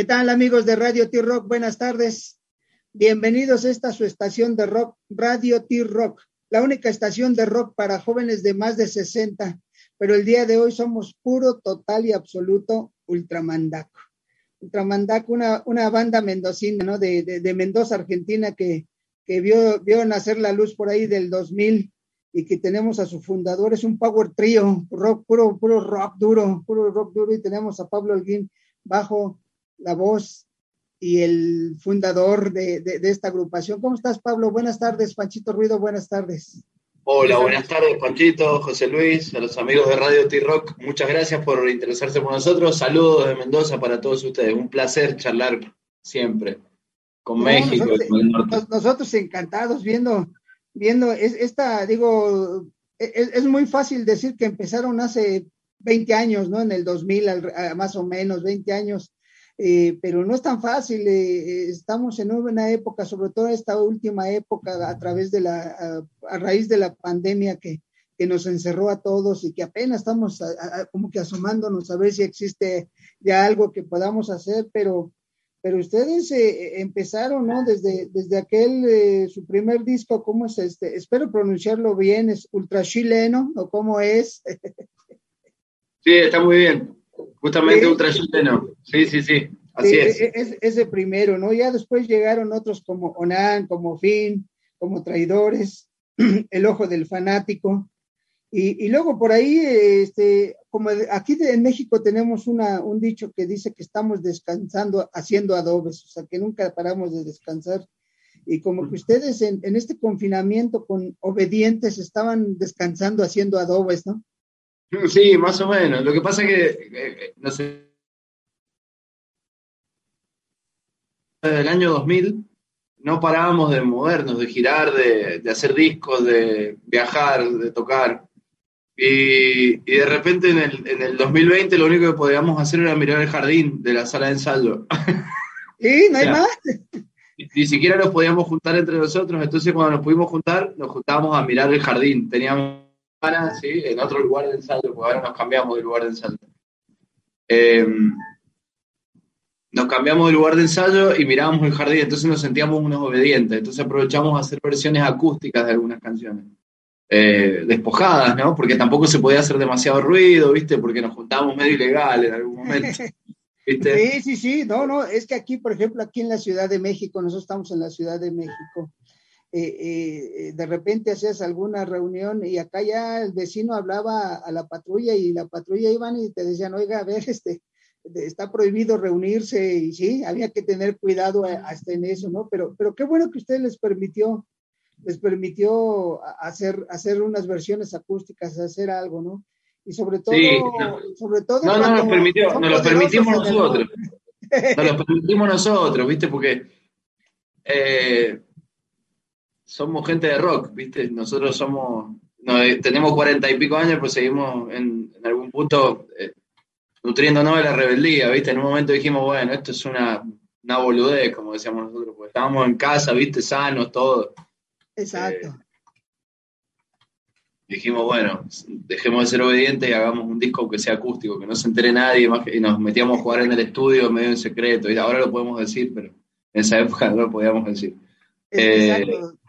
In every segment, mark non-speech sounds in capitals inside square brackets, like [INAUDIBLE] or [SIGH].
¿Qué tal amigos de Radio T-Rock? Buenas tardes. Bienvenidos a esta su estación de rock, Radio T-Rock, la única estación de rock para jóvenes de más de 60. Pero el día de hoy somos puro, total y absoluto Ultramandaco. Ultramandaco, una, una banda mendocina, ¿no? De, de, Mendoza, Argentina, que, que vio, vio nacer la luz por ahí del 2000 y que tenemos a su fundador, es un power trio, rock, puro, puro rock duro, puro rock duro, y tenemos a Pablo Alguín bajo, la voz y el fundador de, esta agrupación. ¿Cómo estás, Pablo? Buenas tardes, Panchito Ruido, buenas tardes. Hola, buenas tardes, Panchito, José Luis, a los amigos de Radio T-Rock. Muchas gracias por interesarse por nosotros. Saludos de Mendoza para todos ustedes. Un placer charlar siempre con México nosotros, y con el norte. Nosotros encantados viendo, viendo esta, digo, es, es, muy fácil decir que empezaron hace 20 años, ¿no? En el 2000, más o menos, 20 años eh, pero no es tan fácil. Eh, estamos en una época, sobre todo esta última época, a través de la, a, raíz de la pandemia que, que, nos encerró a todos y que apenas estamos como que asomándonos a ver si existe ya algo que podamos hacer, pero, pero ustedes eh, empezaron, ¿no? Desde, desde aquel, su primer disco, ¿cómo es este? Espero pronunciarlo bien, es ultra chileno, ¿o cómo es? [LAUGHS] sí, está muy bien. Justamente ultra chileno. Sí, sí, sí. Así es. es. Ese primero, ¿no? Ya después llegaron otros como Onan, como Fin, como Traidores, [CLEARS THROAT] El Ojo del Fanático. Y, y, luego por ahí, este, como aquí en México tenemos una, un dicho que dice que estamos descansando haciendo adobes, o sea, que nunca paramos de descansar. Y como que ustedes en, en este confinamiento con obedientes estaban descansando haciendo adobes, ¿no? Sí, más o menos. Lo que pasa es que, eh, eh, no sé, el año 2000 no parábamos de movernos, de girar, de, hacer discos, de viajar, de tocar. Y, de repente en el, en el, 2020 lo único que podíamos hacer era mirar el jardín de la sala de ensayo. [LAUGHS] ¿Y no hay más? Ni siquiera nos podíamos juntar entre nosotros, entonces cuando nos pudimos juntar, nos juntábamos a mirar el jardín. Teníamos ¿sí? en otro lugar de ensayo, porque ahora nos cambiamos de lugar de ensayo. Em, nos cambiamos de lugar de ensayo y mirábamos el jardín, entonces nos sentíamos unos obedientes, entonces aprovechamos a hacer versiones acústicas de algunas canciones. Eh, despojadas, ¿no? Porque tampoco se podía hacer demasiado ruido, ¿viste? Porque nos juntábamos medio ilegal en algún momento. [LAUGHS] ¿viste? Sí, sí, sí, no, no, es que aquí, por ejemplo, aquí en la Ciudad de México, nosotros estamos en la Ciudad de México, eh, eh, de repente hacías alguna reunión y acá ya el vecino hablaba a la patrulla y la patrulla iban y te decían, oiga, a ver, [LAUGHS] este, está prohibido reunirse y sí, había que tener cuidado hasta en eso, ¿no? Pero, pero qué bueno que usted les permitió, les permitió hacer, hacer unas versiones acústicas, hacer algo, ¿no? Y sobre todo, sobre todo. No, no, nos permitió, nos lo permitimos nosotros. Nos lo permitimos nosotros, ¿viste? Porque eh, somos gente de rock, ¿viste? Nosotros somos, eh, tenemos cuarenta y pico años, pues seguimos en, algún punto eh, nutriéndonos de la rebeldía, ¿viste? En un momento dijimos, bueno, esto es una, una boludez, como decíamos nosotros, porque estábamos en casa, ¿viste? Sanos, todo. Exacto. Eh, dijimos, bueno, dejemos de ser obedientes y hagamos un disco que sea acústico, que no se entere nadie, y nos metíamos a jugar en el estudio medio en secreto, y ahora lo podemos decir, pero en esa época no lo podíamos decir. Exacto.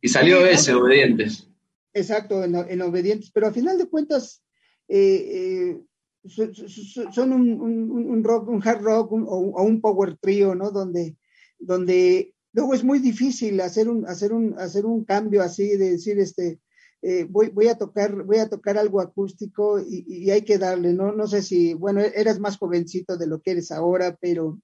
Y salió ese, Obedientes. Exacto, en, Obedientes, pero a final de cuentas eh, eh, son un, rock, un hard rock o, un power trio, ¿no? Donde, donde luego es muy difícil hacer un, hacer un, hacer un cambio así de decir, este, eh, voy, voy, a tocar, voy a tocar algo acústico y, hay que darle, ¿no? No sé si, bueno, eras más jovencito de lo que eres ahora, pero,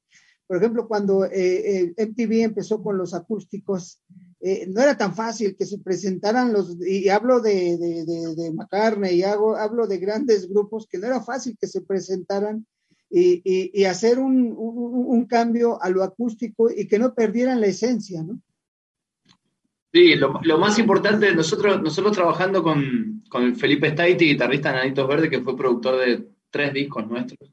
por ejemplo, cuando MTV empezó con los acústicos, eh, no era tan fácil que se presentaran los, y hablo de, de, de, y hago, hablo de grandes grupos, que no era fácil que se presentaran y, y, hacer un, un, cambio a lo acústico y que no perdieran la esencia, ¿no? Sí, lo, lo más importante, nosotros, nosotros trabajando con, con Felipe Staiti, guitarrista de Nanitos Verde, que fue productor de tres discos nuestros,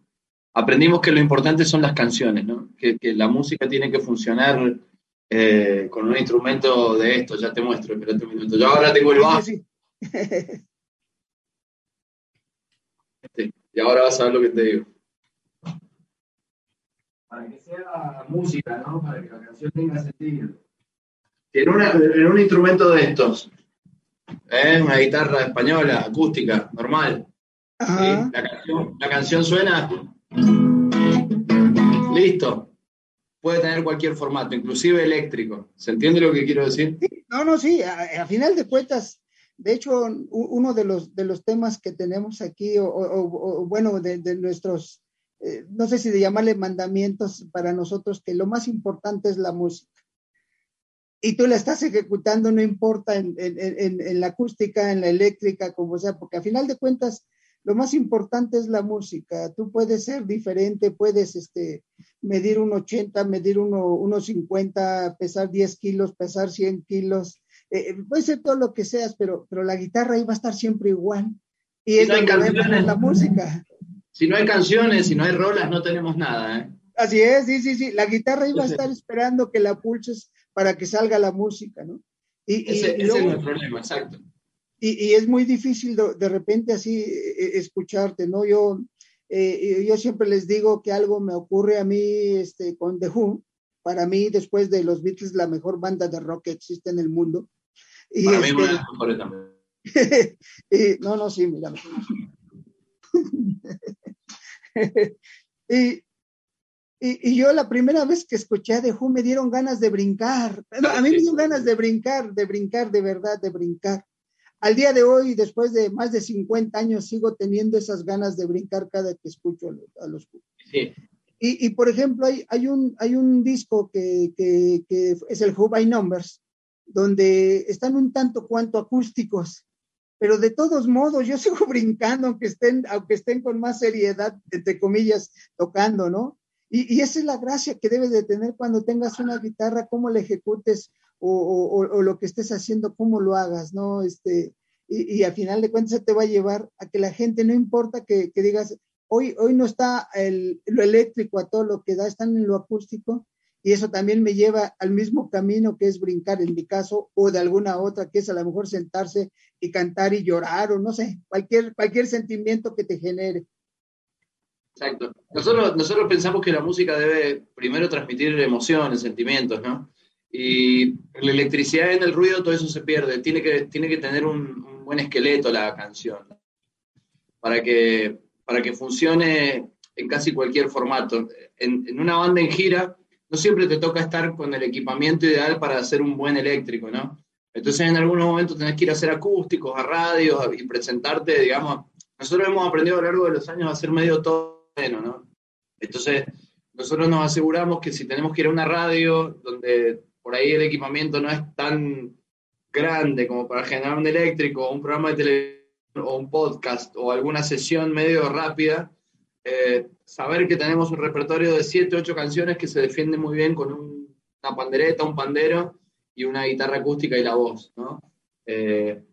aprendimos que lo importante son las canciones, ¿no? Que, que la música tiene que funcionar eh, con un instrumento de esto, ya te muestro, espérate un minuto. Yo ahora tengo el bajo. Este, y ahora vas a ver lo que te digo. para que sea música, ¿no? Para que la canción tenga sentido. En, en un instrumento de estos, ¿eh? una guitarra española, acústica, normal, La, canción, la canción suena, listo, puede tener cualquier formato, inclusive eléctrico. ¿Se entiende lo que quiero decir? no, no, sí, a, final de cuentas, de hecho, uno de los, de los temas que tenemos aquí, o, bueno, de, nuestros, eh, no sé si de llamarle mandamientos para nosotros, que lo más importante es la música. Y tú la estás ejecutando, no importa en, en, en la acústica, en la eléctrica, como sea, porque a final de cuentas, lo más importante es la música. Tú puedes ser diferente, puedes este, medir un 80, medir uno, 50, pesar 10 kilos, pesar 100 kilos. Eh, eh, puede ser todo lo que seas, pero, pero la guitarra ahí va a estar siempre igual. Y es la música. Si no hay canciones, si no hay rolas, no tenemos nada. ¿eh? Así es, sí, sí, sí. La guitarra iba a estar esperando que la pulses para que salga la música, ¿no? Y, ese, es el problema, exacto y, es muy difícil de, repente así eh, eh, escucharte, ¿no? Yo, eh, yo siempre les digo que algo me ocurre a mí este, con The Who, para mí después de los Beatles la mejor banda de rock que existe en el mundo. Y para mí este, una de también. [LAUGHS] no, no, sí, mira. [LAUGHS] y, y, yo la primera vez que escuché a The Who me dieron ganas de brincar. A mí me dieron ganas de brincar, de brincar, de verdad, de brincar al día de hoy, después de más de 50 años, sigo teniendo esas ganas de brincar cada que escucho a los, sí. y, y, por ejemplo, hay, hay, un, hay un disco que, que, que es el Who by Numbers, donde están un tanto cuanto acústicos, pero de todos modos yo [LAUGHS] sigo brincando, aunque estén, aunque estén con más seriedad, entre comillas, tocando, ¿no? Y, y esa es la gracia que debes de tener cuando tengas una guitarra, cómo la ejecutes o, lo que estés haciendo, cómo lo hagas, ¿no? Este, y, y a final de cuentas te va a llevar a que la gente, no importa que, digas, hoy, hoy no está el, lo eléctrico a todo lo que da, están en lo acústico, y eso también me lleva al mismo camino que es brincar en mi caso, o de alguna otra, que es a lo mejor sentarse y cantar y llorar, o no sé, cualquier, cualquier sentimiento que te genere. Exacto. Nosotros, nosotros pensamos que la música debe primero transmitir emociones, sentimientos, ¿no? Y la electricidad en el ruido, todo eso se pierde. Tiene que, tiene que tener un, buen esqueleto la canción para que, para que funcione en casi cualquier formato. En, en, una banda en gira, no siempre te toca estar con el equipamiento ideal para hacer un buen eléctrico, ¿no? Entonces en algunos momentos tenés que ir a hacer acústicos, a radio y presentarte, digamos. Nosotros hemos aprendido a lo largo de los años a hacer medio todo ¿no? Entonces, nosotros nos aseguramos que si tenemos que ir a una radio donde por ahí el equipamiento no es tan grande como para generar un eléctrico un programa de televisión o un podcast o alguna sesión medio rápida, eh, saber que tenemos un repertorio de 7, 8 canciones que se defiende muy bien con una pandereta, un pandero y una guitarra acústica y la voz, ¿no? Eh,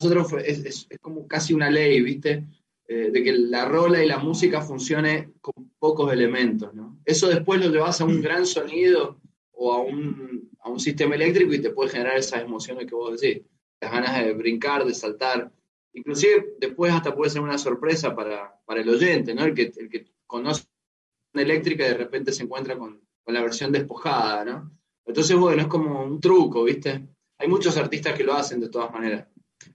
nosotros es, como casi una ley, ¿viste? Eh, de que la rola y la música funcione con pocos elementos, ¿no? Eso después lo llevas a un gran sonido o a un, a un sistema eléctrico y te puede generar esas emociones que vos decís, las ganas de brincar, de saltar. Inclusive después hasta puede ser una sorpresa para, para el oyente, ¿no? El que, el que conoce eléctrica y de repente se encuentra con, con la versión despojada, ¿no? Entonces, bueno, es como un truco, ¿viste? Hay muchos artistas que lo hacen de todas maneras.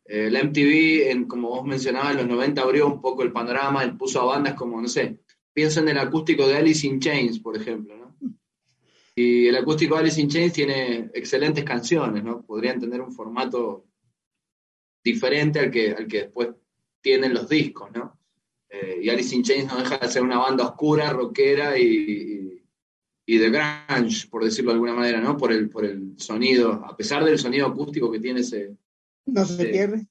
Eh, la MTV, en, como vos mencionabas, en los 90 abrió un poco el panorama, puso a bandas como, no sé, piensa en el acústico de Alice in Chains, por ejemplo. Y el acústico Alice in Chains tiene excelentes canciones, ¿no? Podrían tener un formato diferente al que, al que después tienen los discos, ¿no? Eh, y Alice in Chains no deja de ser una banda oscura, rockera y, y, de grunge, por decirlo de alguna manera, ¿no? Por el, por el sonido, a pesar del sonido acústico que tiene ese... No se pierde.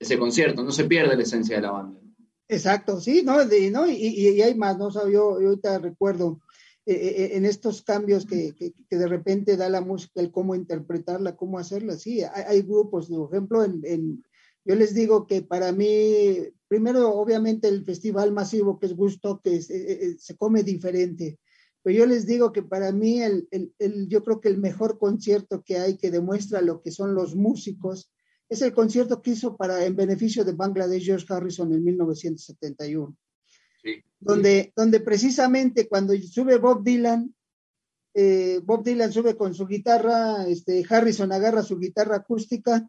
Ese concierto, no se pierde la esencia de la banda. Exacto, sí, ¿no? ¿no? Y, y, hay más, ¿no? O yo, yo ahorita recuerdo eh, eh, en estos cambios que, que, de repente da la música, el cómo interpretarla, cómo hacerla. Sí, hay, grupos, por ejemplo, en, yo les digo que para mí, primero, obviamente, el festival masivo que es Gusto, que eh, se come diferente. Pero yo les digo que para mí, el, el, yo creo que el mejor concierto que hay que demuestra lo que son los músicos es el concierto que hizo para, en beneficio de Bangladesh George Harrison en 1971 donde, donde precisamente cuando sube Bob Dylan, eh, Bob Dylan sube con su guitarra, este, Harrison agarra su guitarra acústica,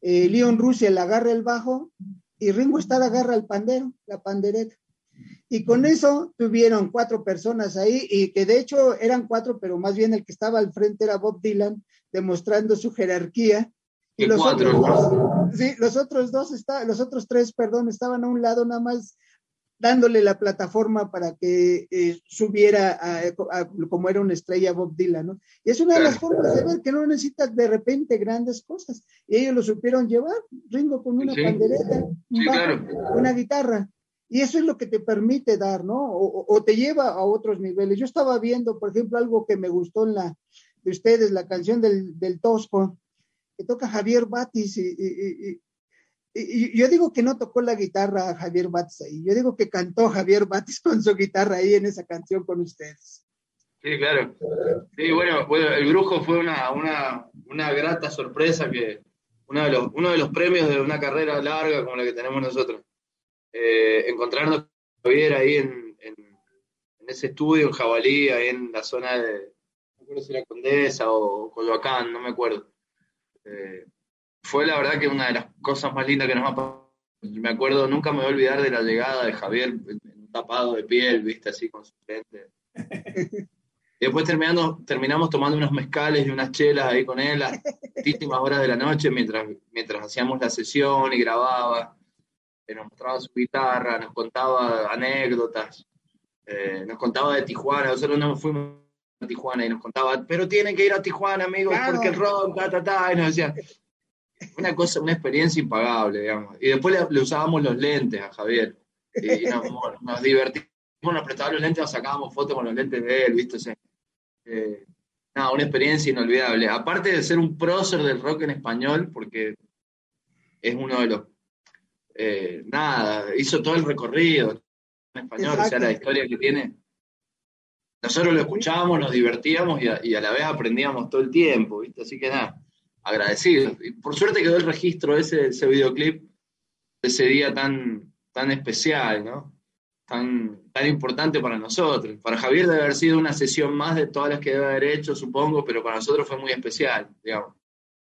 eh, Leon Russell agarra el bajo y Ringo Starr agarra el pandero, la pandereta. Y con eso tuvieron cuatro personas ahí, y que de hecho eran cuatro, pero más bien el que estaba al frente era Bob Dylan, demostrando su jerarquía. Y, los otros dos, sí, los otros dos, está, los otros tres, perdón, estaban a un lado nada más dándole la plataforma para que eh, subiera como era una estrella Bob Dylan, ¿no? Y es una de las formas de ver que no necesitas de repente grandes cosas. Y ellos lo supieron llevar, Ringo con una pandereta, una guitarra. Y eso es lo que te permite dar, ¿no? O, te lleva a otros niveles. Yo estaba viendo, por ejemplo, algo que me gustó en la de ustedes, la canción del, del Tosco, que toca Javier Batis y, y, yo digo que no tocó la guitarra Javier Batis ahí, yo digo que cantó Javier Batis [LAUGHS] con su guitarra ahí en esa canción con ustedes. Sí, claro. Sí, bueno, bueno el brujo fue una, una, una grata sorpresa que uno de, los, uno de los premios de una carrera larga como la que tenemos nosotros. Eh, encontrarnos con Javier ahí en, en, ese estudio en Jabalí, ahí en la zona de, no recuerdo si era Condesa o Coyoacán, no me acuerdo. Eh, fue la verdad que una de las cosas más lindas que nos ha pasado. Me acuerdo, nunca me voy a olvidar de la llegada de Javier tapado de piel, viste, así con su frente. [LAUGHS] Y después terminando, terminamos tomando unos mezcales y unas chelas ahí con él a altísimas horas de la noche mientras, mientras hacíamos la sesión y grababa. Eh, nos mostraba su guitarra, nos contaba anécdotas, eh, nos contaba de Tijuana. Nosotros no fuimos a Tijuana y nos contaba, pero tienen que ir a Tijuana, amigos, porque el rock, ta, ta, ta. Y nos decía, una cosa, una experiencia impagable, digamos. Y después le, usábamos los lentes a Javier. Y nos, divertimos, nos prestaba los lentes, nos sacábamos fotos con los lentes de él, ¿viste? Eh, una experiencia inolvidable. Aparte de ser un prócer del rock en español, porque es uno de los. Eh, nada, hizo todo el recorrido en español, o sea, la historia que tiene. Nosotros lo escuchábamos, nos divertíamos y a, y a la vez aprendíamos todo el tiempo, ¿viste? Así que nada agradecidos. Y por suerte quedó el registro ese, ese videoclip de ese día tan, tan especial, ¿no? Tan, tan importante para nosotros. Para Javier debe haber sido una sesión más de todas las que debe haber hecho, supongo, pero para nosotros fue muy especial, digamos.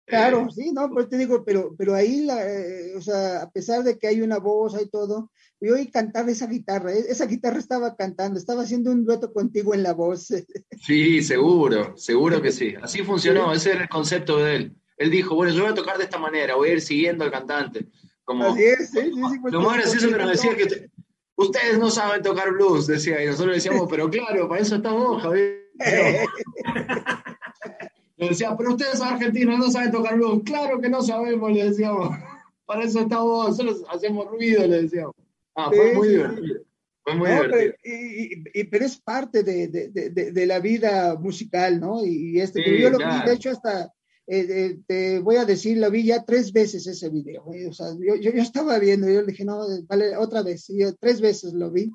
Claro, eh, sí, no, pues te digo, pero, pero ahí, la, eh, o sea, a pesar de que hay una voz, hay todo, yo oí cantar esa guitarra, e, esa guitarra estaba cantando, estaba haciendo un dueto contigo en la voz. [LAUGHS] Sí, seguro, seguro que sí. Así funcionó, ese era el concepto de él él dijo, bueno, yo voy a tocar de esta manera, voy a ir siguiendo al cantante. Como, Así es, sí, sí, pues, lo más gracioso que nos decía que ustedes no saben tocar blues, decía, y nosotros decíamos, pero claro, para eso está vos, [LAUGHS] Javier. le decía, pero ustedes argentinos no saben tocar blues. Claro que no sabemos, le decíamos. [LAUGHS] Para eso está vos, nosotros hacemos ruido, le decíamos. Ah, fue muy divertido. Fue muy divertido. Pero, y, pero es parte de, de, de, de, la vida musical, ¿no? Y, este, yo lo vi, de hecho, hasta eh, eh, te voy a decir, lo vi ya tres veces ese video. Eh, o sea, yo, yo, estaba viendo, yo le dije, no, vale, otra vez. yo tres veces lo vi.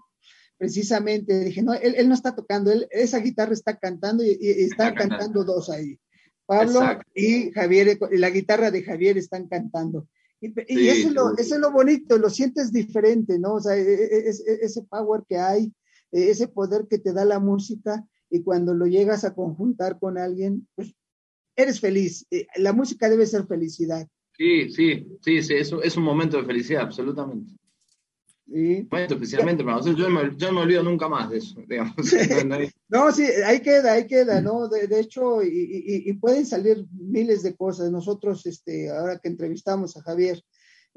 Precisamente dije, no, él, él no está tocando, él, esa guitarra está cantando y, está, [LAUGHS] cantando dos ahí. Pablo y Javier, la guitarra de Javier están cantando. Y, y eso, es lo, eso, es lo, bonito, lo sientes diferente, ¿no? O sea, e, e, e, ese power que hay, ese poder que te da la música y cuando lo llegas a conjuntar con alguien, pues eres feliz. Eh, la música debe ser felicidad. Sí, sí, sí, sí es, es un momento de felicidad, absolutamente. Sí. especialmente para nosotros, yo, me, yo no me olvido nunca más de eso, digamos. [LAUGHS] no, sí, ahí queda, ahí queda, ¿no? De, de hecho, y, y, y, pueden salir miles de cosas. Nosotros, este, ahora que entrevistamos a Javier,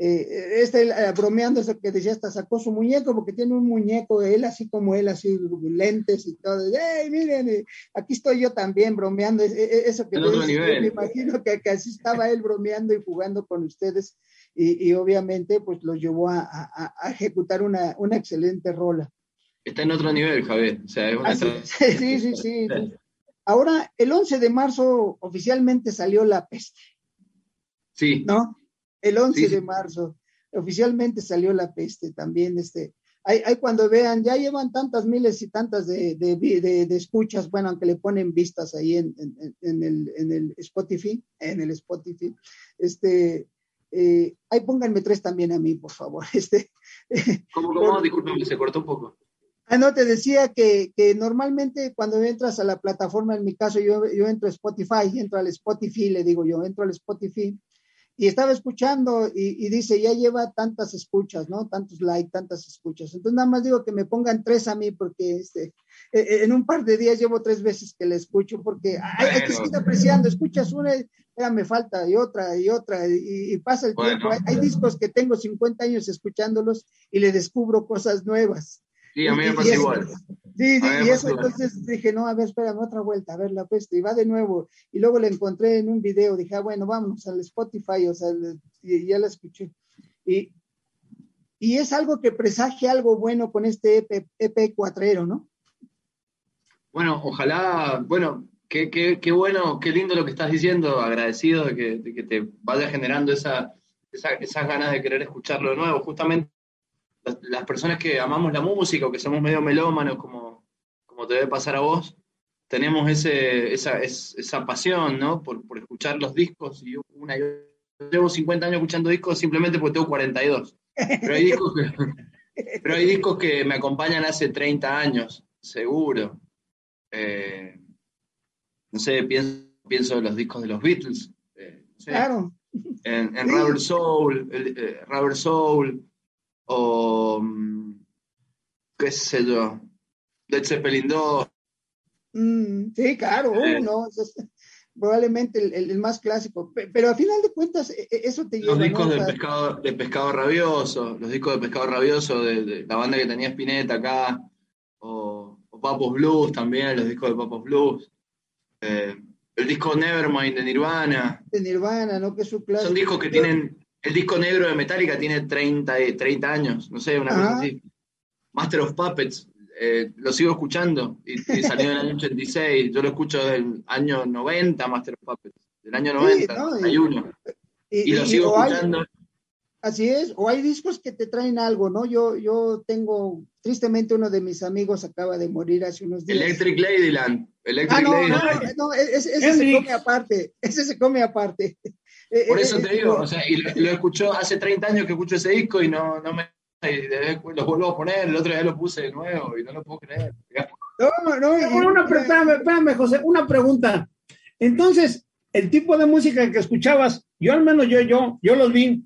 eh, este eh, bromeando, eso que decía, hasta sacó su muñeco, porque tiene un muñeco de él, así como él, así lentes y todo. ¡Ey, miren! Eh, aquí estoy yo también bromeando. Eso que me imagino que, que, así estaba él bromeando y jugando con ustedes. Y, y obviamente, pues lo llevó a, a, a ejecutar una, una, excelente rola. Está en otro nivel, Javier. O sea, es una [LAUGHS] sí, sí, sí, sí. Ahora, el 11 de marzo oficialmente salió La Peste. Sí. ¿No? El 11 de marzo oficialmente salió la peste también. Este, hay, hay, cuando vean, ya llevan tantas miles y tantas de, de, de, escuchas, bueno, aunque le ponen vistas ahí en, en, en, el, en el Spotify, en el Spotify, este, Eh, ahí pónganme tres también a mí, por favor. [LAUGHS] Este, ¿Cómo, cómo? Disculpe, se cortó un poco. Ah, no, te decía que, que, normalmente cuando entras a la plataforma, en mi caso yo, yo entro a Spotify, entro al Spotify, le digo yo, entro al Spotify, y estaba escuchando y, y, dice, ya lleva tantas escuchas, ¿no? Tantos likes, tantas escuchas. Entonces nada más digo que me pongan tres a mí porque este, e, e, en un par de días llevo tres veces que la escucho porque hay, hay que seguir apreciando, escuchas una, ya me falta y otra y otra y, y pasa el bueno. tiempo. Hay, hay, discos que tengo 50 años escuchándolos y le descubro cosas nuevas. Sí, a mí me pasa igual. Sí, sí y eso entonces dije, no, a ver, espérame otra vuelta, a ver la peste, y va de nuevo. Y luego la encontré en un video, dije, ah, bueno, vamos al Spotify, o sea, y ya la escuché. Y, y es algo que presagia algo bueno con este EP, EP cuatrero, ¿no? Bueno, ojalá, bueno, qué, qué, qué, bueno, qué lindo lo que estás diciendo, agradecido de que, de que te vaya generando esa, esa, esas ganas de querer escucharlo de nuevo. Justamente las personas que amamos la música o que somos medio melómanos, como, como te debe pasar a vos, tenemos ese, esa, esa pasión, ¿no? Por, por escuchar los discos. Y una, yo llevo 50 años escuchando discos simplemente porque tengo 42. Pero hay discos que, [LAUGHS] pero hay discos que me acompañan hace 30 años, seguro. Eh, no sé, pienso, pienso en los discos de los Beatles. Eh, no sé, claro. En, en. Rubber Soul, el, eh, Rubber Soul, o qué sé yo, Led Zeppelin 2. Mm, sí, claro, eh, no, es probablemente el, el, más clásico, pero al final de cuentas e, e, eso te lleva. Los discos ¿no? de, pescado, de Pescado Rabioso, los discos de Pescado Rabioso de, de la banda que tenía Spinetta acá, o, o, Papos Blues también, los discos de Papos Blues. Eh, el disco Nevermind de Nirvana. De Nirvana, ¿no? Que es su clásico. Son discos que tienen el disco negro de Metallica tiene 30, 30 años, no sé, una cosa Ajá. así. Master of Puppets, eh, lo sigo escuchando y, y, salió en el año 86. Yo lo escucho desde el año 90, Master of Puppets, del año 90, sí, no, 91. Y, y, y lo sigo escuchando. Hay, así es, o hay discos que te traen algo, ¿no? Yo, yo tengo, tristemente, uno de mis amigos acaba de morir hace unos días. Electric Ladyland. Electric ah, no, Ladyland. no, no, ese, ese se come aparte, ese se come aparte. Por eso te digo, o sea, y lo, lo, escuchó hace 30 años que escucho ese disco y no, no me. lo vuelvo a poner, el otro día lo puse de nuevo y no lo puedo creer. No, no, y, una, espérame, espérame, José, una pregunta. Entonces, el tipo de música que escuchabas, yo al menos yo, yo, yo los vi,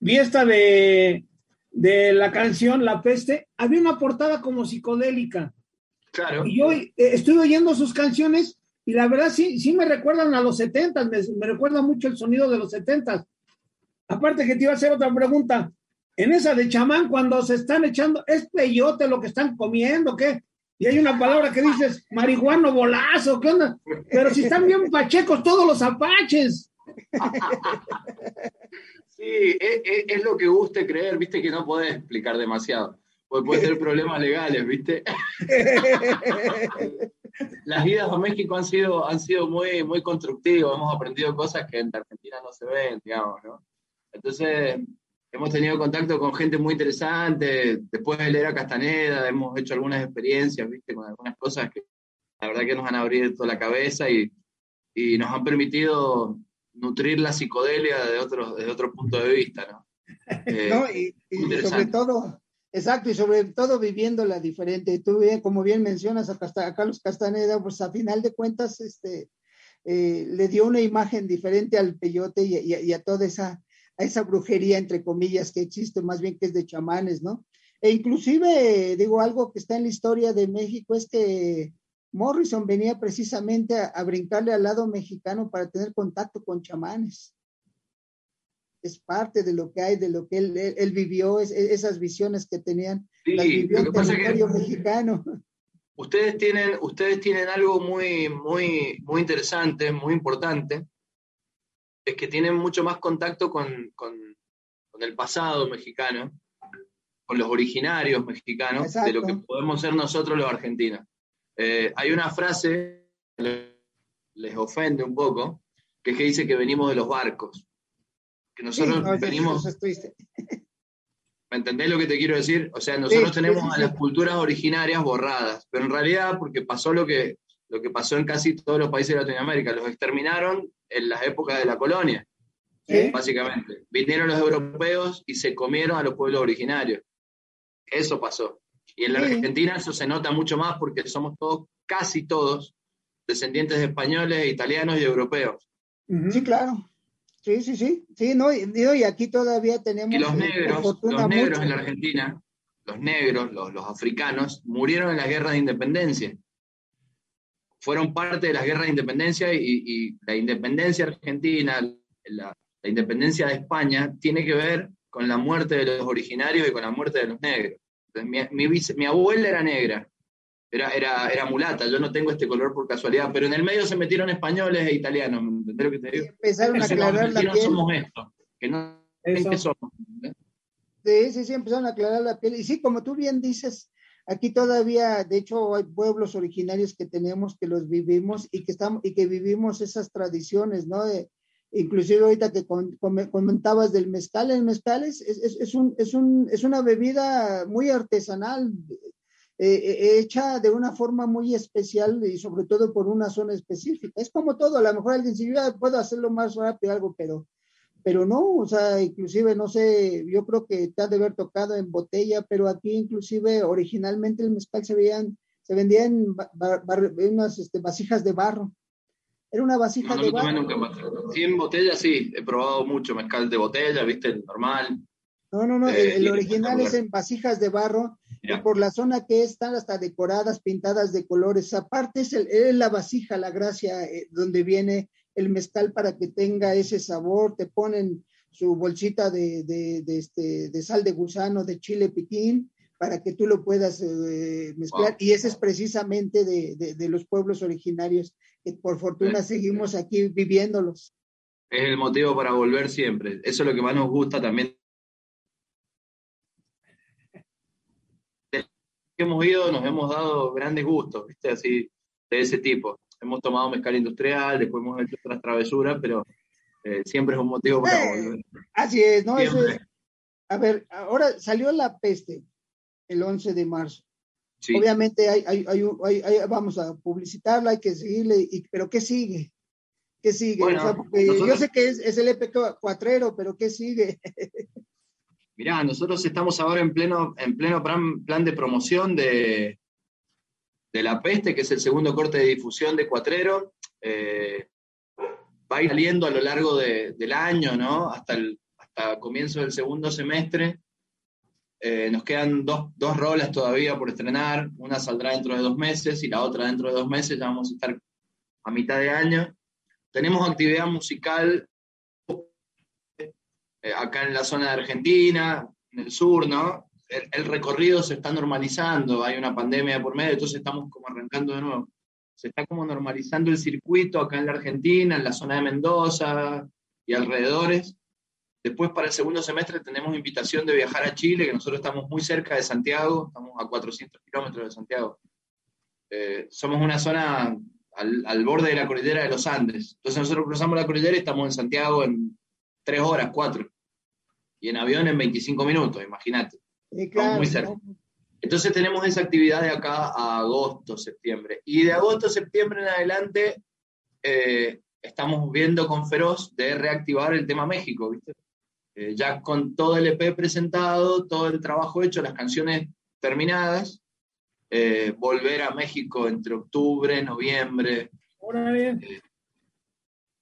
vi esta de, de la canción La Peste, había una portada como psicodélica. Claro. Y yo eh, estoy oyendo sus canciones y la verdad sí, sí me recuerdan a los 70, me, me recuerda mucho el sonido de los 70. Aparte que te iba a hacer otra pregunta. En esa de chamán, cuando se están echando, ¿es peyote lo que están comiendo? ¿Qué? Y hay una palabra que dices, marihuano bolazo, ¿qué onda? Pero si están bien pachecos todos los apaches. [LAUGHS] Sí, es, es, es lo que guste creer, viste que no podés explicar demasiado, porque puede tener problemas legales, viste. [LAUGHS] las idas a México han sido, han sido muy, muy constructivas, hemos aprendido cosas que en Argentina no se ven, digamos, ¿no? Entonces, hemos tenido contacto con gente muy interesante, después de leer a Castaneda, hemos hecho algunas experiencias, ¿viste? Con algunas cosas que la verdad que nos han abierto la cabeza y, y nos han permitido nutrir la psicodelia de otro, de otro punto de vista, ¿no? [LAUGHS] Eh, no y, y sobre todo, Exacto, y sobre todo viviéndola diferente. Tú, como bien mencionas a, Carlos Castaneda, pues a final de cuentas este, eh, le dio una imagen diferente al peyote y, a toda esa, a esa brujería, entre comillas, que existe, más bien que es de chamanes, ¿no? E inclusive, digo, algo que está en la historia de México es que Morrison venía precisamente a brincarle al lado mexicano para tener contacto con chamanes es parte de lo que hay, de lo que él, él, él vivió, es, esas visiones que tenían, sí, las vivió en territorio que mexicano. Ustedes tienen, ustedes tienen algo muy, muy, muy interesante, muy importante, es que tienen mucho más contacto con, con, con el pasado mexicano, con los originarios mexicanos, Exacto. de lo que podemos ser nosotros los argentinos. Eh, hay una frase que les ofende un poco, que es que dice que venimos de los barcos que nosotros sí, venimos... [LAUGHS] ¿Me entendés lo que te quiero decir? O sea, nosotros sí, tenemos a las culturas originarias borradas, pero en realidad, porque pasó lo que, lo que pasó en casi todos los países de Latinoamérica, los exterminaron en las épocas de la colonia. básicamente. Vinieron los europeos y se comieron a los pueblos originarios. Eso pasó. Y en la Argentina eso se nota mucho más porque somos todos, casi todos, descendientes de españoles, italianos y europeos. Sí, claro. Sí, sí, sí. Sí, no, y, aquí todavía tenemos. Y los negros, los negros en la Argentina, los negros, los, los africanos, murieron en las guerras de independencia fueron parte de las guerras de independencia y, la independencia argentina, la, independencia de España, tiene que ver con la muerte de los originarios y con la muerte de los negros. mi, abuela era negra, era, era, era mulata, yo no tengo este color por casualidad, pero en el medio se metieron españoles e italianos, ¿me entendés lo que te digo? empezaron a aclarar la piel. somos esto, que no qué somos. Sí, sí, sí, empezaron a aclarar la piel. Y sí, como tú bien dices, Aquí todavía, de hecho, hay pueblos originarios que tenemos que los vivimos y que estamos y que vivimos esas tradiciones, ¿no? inclusive ahorita que comentabas del mezcal, el mezcal es, es, un, es, un, es una bebida muy artesanal, eh, eh, hecha de una forma muy especial y sobre todo por una zona específica. Es como todo, a lo mejor alguien si yo puedo hacerlo más rápido algo, pero pero no, o sea, inclusive, no sé, yo creo que te ha de haber tocado en botella, pero aquí inclusive originalmente el mezcal se, veían, se vendía en, unas este, vasijas de barro. Era una vasija de barro. Nunca Sí, en botella sí, he probado mucho mezcal de botella, viste, el normal. No, no, no, el, eh, original es en vasijas de barro, y por la zona que están hasta decoradas, pintadas de colores. Aparte es, es la vasija, la gracia, eh, donde viene el mezcal para que tenga ese sabor, te ponen su bolsita de, este, de sal de gusano, de chile piquín, para que tú lo puedas eh, mezclar. Y ese es precisamente de, los pueblos originarios, que por fortuna seguimos aquí viviéndolos. Es el motivo para volver siempre. Eso es lo que más nos gusta también. Hemos ido, nos hemos dado grandes gustos, ¿viste? Así, de ese tipo hemos tomado mezcal industrial, después hemos hecho otras travesuras, pero eh, siempre es un motivo para eh, volver. Así es, ¿no? a ver, ahora salió la peste el 11 de marzo. Obviamente hay, hay, hay, vamos a publicitarla, hay que seguirle, pero ¿qué sigue? ¿Qué sigue? Yo sé que es, es el EP4, pero ¿qué sigue? [LAUGHS] Mirá, nosotros estamos ahora en pleno, en pleno plan de promoción de, La Peste, que es el segundo corte de difusión de Cuatrero. Eh, va a ir saliendo a lo largo del año. Hasta el comienzo del segundo semestre. Eh, nos quedan dos, dos rolas todavía por estrenar. Una saldrá dentro de dos meses y la otra dentro de dos meses. Ya vamos a estar a mitad de año. Tenemos actividad musical eh, acá en la zona de Argentina, en el sur, ¿no? el, recorrido se está normalizando, hay una pandemia por medio, entonces estamos como arrancando de nuevo. Se está como normalizando el circuito acá en la Argentina, en la zona de Mendoza y alrededores. Después para el segundo semestre tenemos invitación de viajar a Chile, que nosotros estamos muy cerca de Santiago, estamos a 400 kilómetros de Santiago. Eh, somos una zona al, al, borde de la cordillera de los Andes. Entonces nosotros cruzamos la cordillera y estamos en Santiago en tres horas, cuatro. Y en avión en 25 minutos, imagínate muy cerca. Entonces tenemos esa actividad de acá a agosto, septiembre. Y de agosto, septiembre en adelante eh, estamos viendo con Feroz de reactivar el tema México, ¿viste? Eh, ya con todo el EP presentado, todo el trabajo hecho, las canciones terminadas, eh, volver a México entre octubre, noviembre.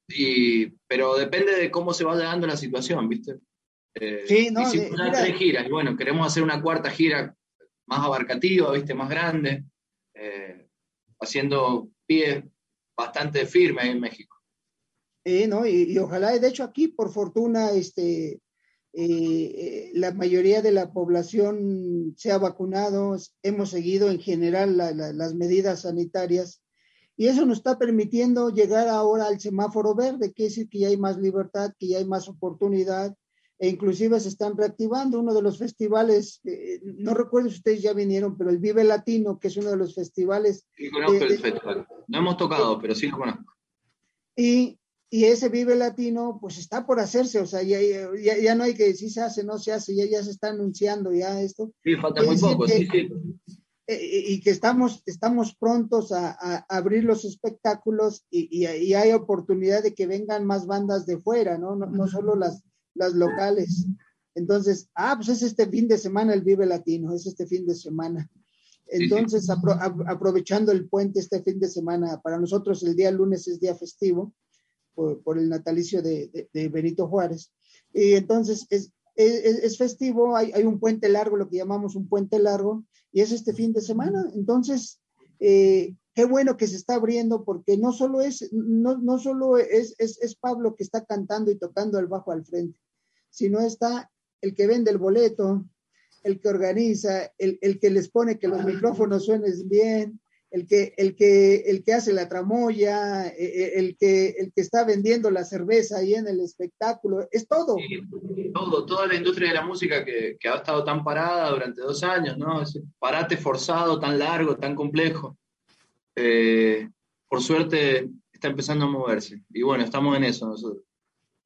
y, pero depende de cómo se va dando la situación, ¿viste? Eh, sí, no, hicimos tres giras y bueno, queremos hacer una cuarta gira más abarcativa, ¿viste? más grande, eh, haciendo pie bastante firme en México. no, y, ojalá, de hecho aquí por fortuna, este, eh, la mayoría de la población se ha vacunado, hemos seguido en general las medidas sanitarias y eso nos está permitiendo llegar ahora al semáforo verde, que es decir que ya hay más libertad, que ya hay más oportunidad, e inclusive se están reactivando. Uno de los festivales, eh, no recuerdo si ustedes ya vinieron, pero el Vive Latino, que es uno de los festivales. Sí, conozco el festival. No hemos tocado, pero sí lo conozco. Y, y, ese Vive Latino, pues está por hacerse, o sea, ya, ya, ya no hay que decir se hace, no se hace, ya, ya se está anunciando ya esto. Sí, falta muy poco, sí, sí. eh, y que estamos, estamos prontos a, abrir los espectáculos y, hay oportunidad de que vengan más bandas de fuera, ¿no? No, solo las, las locales. Entonces, ah, pues es este fin de semana el Vive Latino, es este fin de semana. Entonces, aprovechando el puente este fin de semana, para nosotros el día lunes es día festivo por, el natalicio de, Benito Juárez. Y entonces es, es, festivo, hay, hay, un puente largo, lo que llamamos un puente largo, y es este fin de semana. Entonces, eh, qué bueno que se está abriendo porque no solo es, no, no solo es, es, es, Pablo que está cantando y tocando el bajo al frente, sino está el que vende el boleto, el que organiza, el, el que les pone que los micrófonos suenen bien, el que, el que, el que hace la tramoya, e, e, el que, el que está vendiendo la cerveza ahí en el espectáculo, es todo. todo, toda la industria de la música que, que, ha estado tan parada durante dos años, ¿no? Ese parate forzado, tan largo, tan complejo. Eh, por suerte está empezando a moverse. Y bueno, estamos en eso nosotros.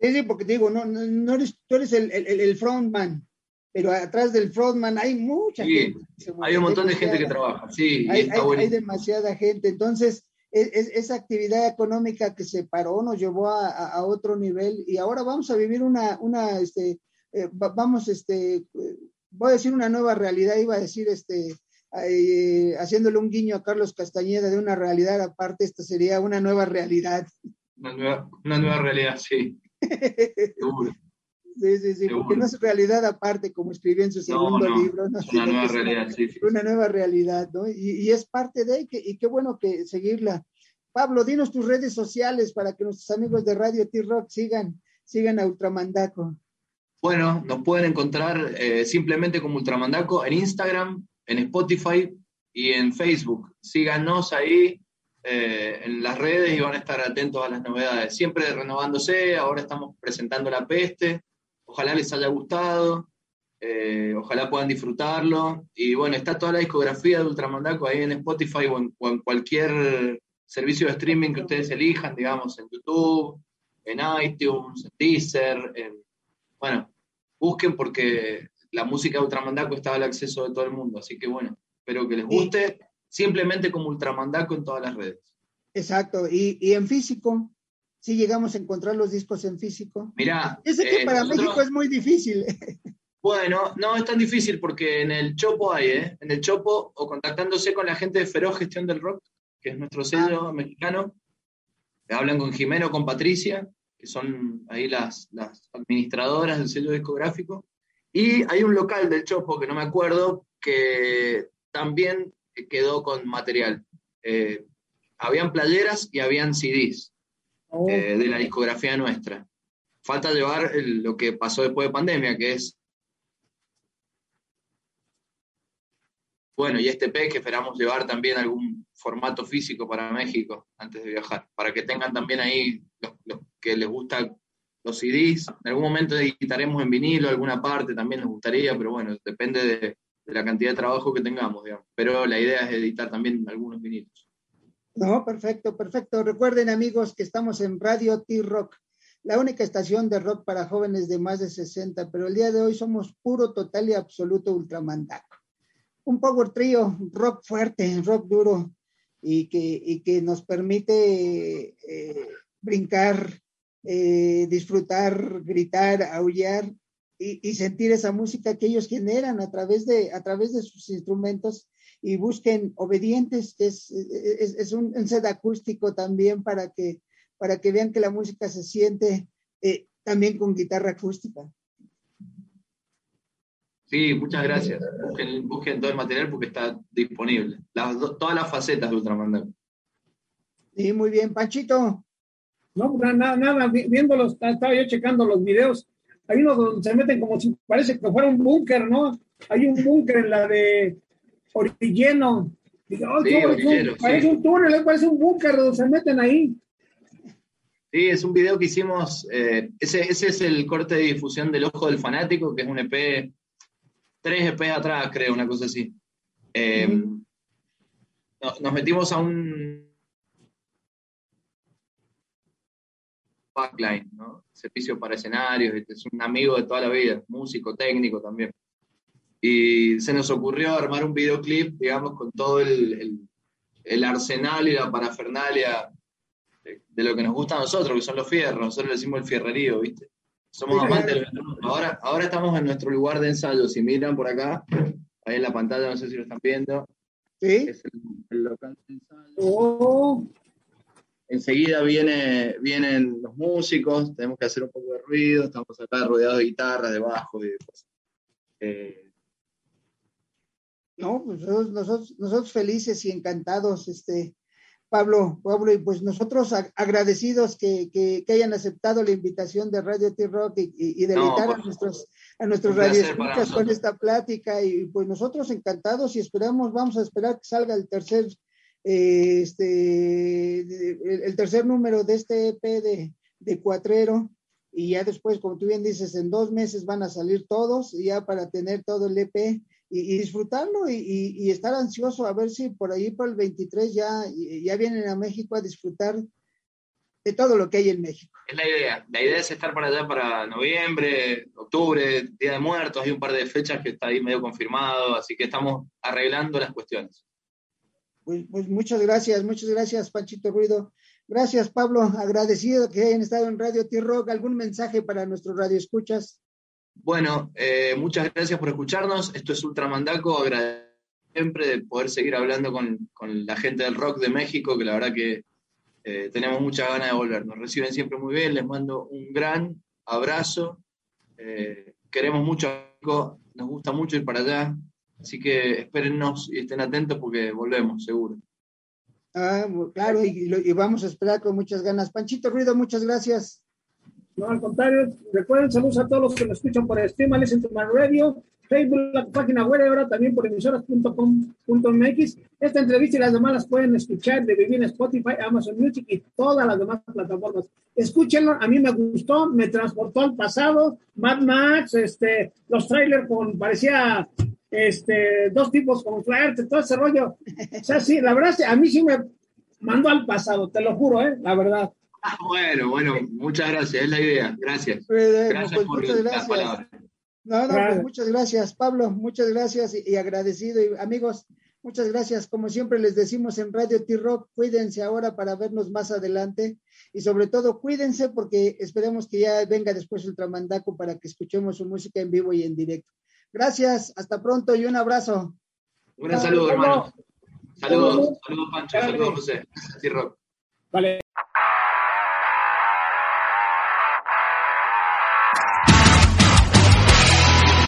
Sí, sí, porque te digo, no, no eres, tú eres el, el, el frontman, pero atrás del frontman hay mucha gente. Hay un montón de gente que trabaja, sí. Hay, hay, demasiada gente. Entonces, es, esa actividad económica que se paró nos llevó a, a, otro nivel y ahora vamos a vivir una, una este, eh, vamos, este, voy a decir una nueva realidad, iba a decir, este, eh, haciéndole un guiño a Carlos Castañeda de una realidad aparte, esta sería una nueva realidad. Una nueva, una nueva realidad, sí. [LAUGHS] Sí, sí, sí, porque no es realidad aparte, como escribió en su segundo libro. ¿no? Una nueva realidad, sí, sí. Una nueva realidad, ¿no? Y, y es parte de, que, y qué bueno que seguirla. Pablo, dinos tus redes sociales para que nuestros amigos de Radio T-Rock sigan, sigan a Ultramandaco. Bueno, nos pueden encontrar eh, simplemente como Ultramandaco en Instagram, en Spotify y en Facebook. Síganos ahí eh, en las redes y van a estar atentos a las novedades. Siempre renovándose, ahora estamos presentando La Peste, Ojalá les haya gustado, eh, ojalá puedan disfrutarlo. Y bueno, está toda la discografía de Ultramandaco ahí en Spotify o en, cualquier servicio de streaming que ustedes elijan, digamos, en YouTube, en iTunes, en Deezer. bueno, busquen porque la música de Ultramandaco está al acceso de todo el mundo. Así que bueno, espero que les guste. Simplemente como Ultramandaco en todas las redes. Exacto. ¿Y, y en físico? si llegamos a encontrar los discos en físico. Mira, ese que eh, para México es muy difícil. [LAUGHS] Bueno, no es tan difícil porque en el Chopo hay, ¿eh? En el Chopo o contactándose con la gente de Feroz Gestión del Rock, que es nuestro sello ah. mexicano. Hablan con Jimeno, o con Patricia, que son ahí las, las administradoras del sello discográfico. Y hay un local del Chopo, que no me acuerdo, que también quedó con material. Eh, habían playeras y habían CDs. Oh. Eh, de la discografía nuestra. Falta llevar lo que pasó después de pandemia, que es bueno, y este P que esperamos llevar también algún formato físico para México antes de viajar, para que tengan también ahí los, que les gustan los CDs. En algún momento editaremos en vinilo, alguna parte también nos gustaría, pero bueno, depende de, de la cantidad de trabajo que tengamos. Pero la idea es editar también algunos vinilos. No, perfecto, perfecto. Recuerden amigos que estamos en Radio T-Rock, la única estación de rock para jóvenes de más de 60, pero el día de hoy somos puro, total y absoluto ultramandaco. Un power trío, rock fuerte, rock duro y que, que nos permite eh, brincar, eh, disfrutar, gritar, aullar y, y, sentir esa música que ellos generan a través de, a través de sus instrumentos y busquen obedientes, que es, es, un, set acústico también para que, para que vean que la música se siente eh, también con guitarra acústica. Sí, muchas gracias. Busquen, todo el material porque está disponible. todas las facetas de Ultraman. Sí, muy bien. Panchito. No, nada, nada, viéndolos, estaba yo checando los videos. Hay unos donde se meten como si parece que fuera un búnker, ¿no? Hay un búnker en la de Orilleno. parece un túnel, parece un búnker donde se meten ahí. Sí, es un video que hicimos, eh, ese, es el corte de difusión del Ojo del Fanático, que es un EP, tres EP atrás, creo, una cosa así. Eh, nos metimos a un backline, ¿no? Servicio para escenarios, es un amigo de toda la vida, músico, técnico también. y se nos ocurrió armar un videoclip, digamos, con todo el, el, arsenal y la parafernalia de, lo que nos gusta a nosotros, que son los fierros, nosotros le decimos el fierrerío, ¿viste? Somos amantes de ahora, ahora estamos en nuestro lugar de ensayo, si miran por acá, ahí en la pantalla, no sé si lo están viendo. Sí. Es el, local de ensayo. Oh. Enseguida viene, vienen los músicos, tenemos que hacer un poco de ruido, estamos acá rodeados de guitarras, de bajo y de cosas. Eh, no, pues nosotros, nosotros, felices y encantados, este, Pablo, Pablo, y pues nosotros agradecidos que, que, hayan aceptado la invitación de Radio T-Rock y, y, deleitar a nuestros, a nuestros radioescuchas con esta plática, y pues nosotros encantados y esperamos, vamos a esperar que salga el tercer, este, el, tercer número de este EP de, de Cuatrero, y ya después, como tú bien dices, en dos meses van a salir todos, ya para tener todo el EP y, disfrutarlo y, estar ansioso a ver si por ahí por el 23 ya, ya vienen a México a disfrutar de todo lo que hay en México. Es la idea. La idea es estar para allá para noviembre, octubre, Día de Muertos. Hay un par de fechas que está ahí medio confirmado, así que estamos arreglando las cuestiones. Pues, pues muchas gracias, muchas gracias, Panchito Ruido. Gracias, Pablo. Agradecido que hayan estado en Radio T-Rock. ¿Algún mensaje para nuestros radioescuchas? Bueno, eh, muchas gracias por escucharnos. Esto es Ultramandaco. Agradezco siempre de poder seguir hablando con, la gente del rock de México, que la verdad que eh, tenemos mucha ganas de volver. Nos reciben siempre muy bien. Les mando un gran abrazo. Eh, queremos mucho. Nos gusta mucho ir para allá. Así que espérennos y estén atentos porque volvemos, seguro. Ah, claro, y, y, vamos a esperar con muchas ganas. Panchito Ruido, muchas gracias. No, al contrario, recuerden, saludos a todos los que nos escuchan por Stream, Listen to My Radio, Facebook, la página web, ahora también por emisoras.com.mx. Esta entrevista y las demás las pueden escuchar de Vivir en Spotify, Amazon Music y todas las demás plataformas. Escúchenlo, a mí me gustó, me transportó al pasado, Mad Max, este, los trailers con, parecía, este, dos tipos con flerte, todo ese rollo. O sea, sí, la verdad, a mí sí me mandó al pasado, te lo juro, ¿eh? La verdad. Ah, bueno, bueno, muchas gracias, es la idea. Gracias. gracias pues, por muchas gracias. No, no, pues muchas gracias, Pablo, muchas gracias y, agradecido. Y amigos, muchas gracias. Como siempre les decimos en Radio T-Rock, cuídense ahora para vernos más adelante y sobre todo cuídense porque esperemos que ya venga después Ultramandaco para que escuchemos su música en vivo y en directo. Gracias, hasta pronto y un abrazo. Un saludo, hermano. Saludos, saludos, Pancho, saludos, José. T-Rock. Vale.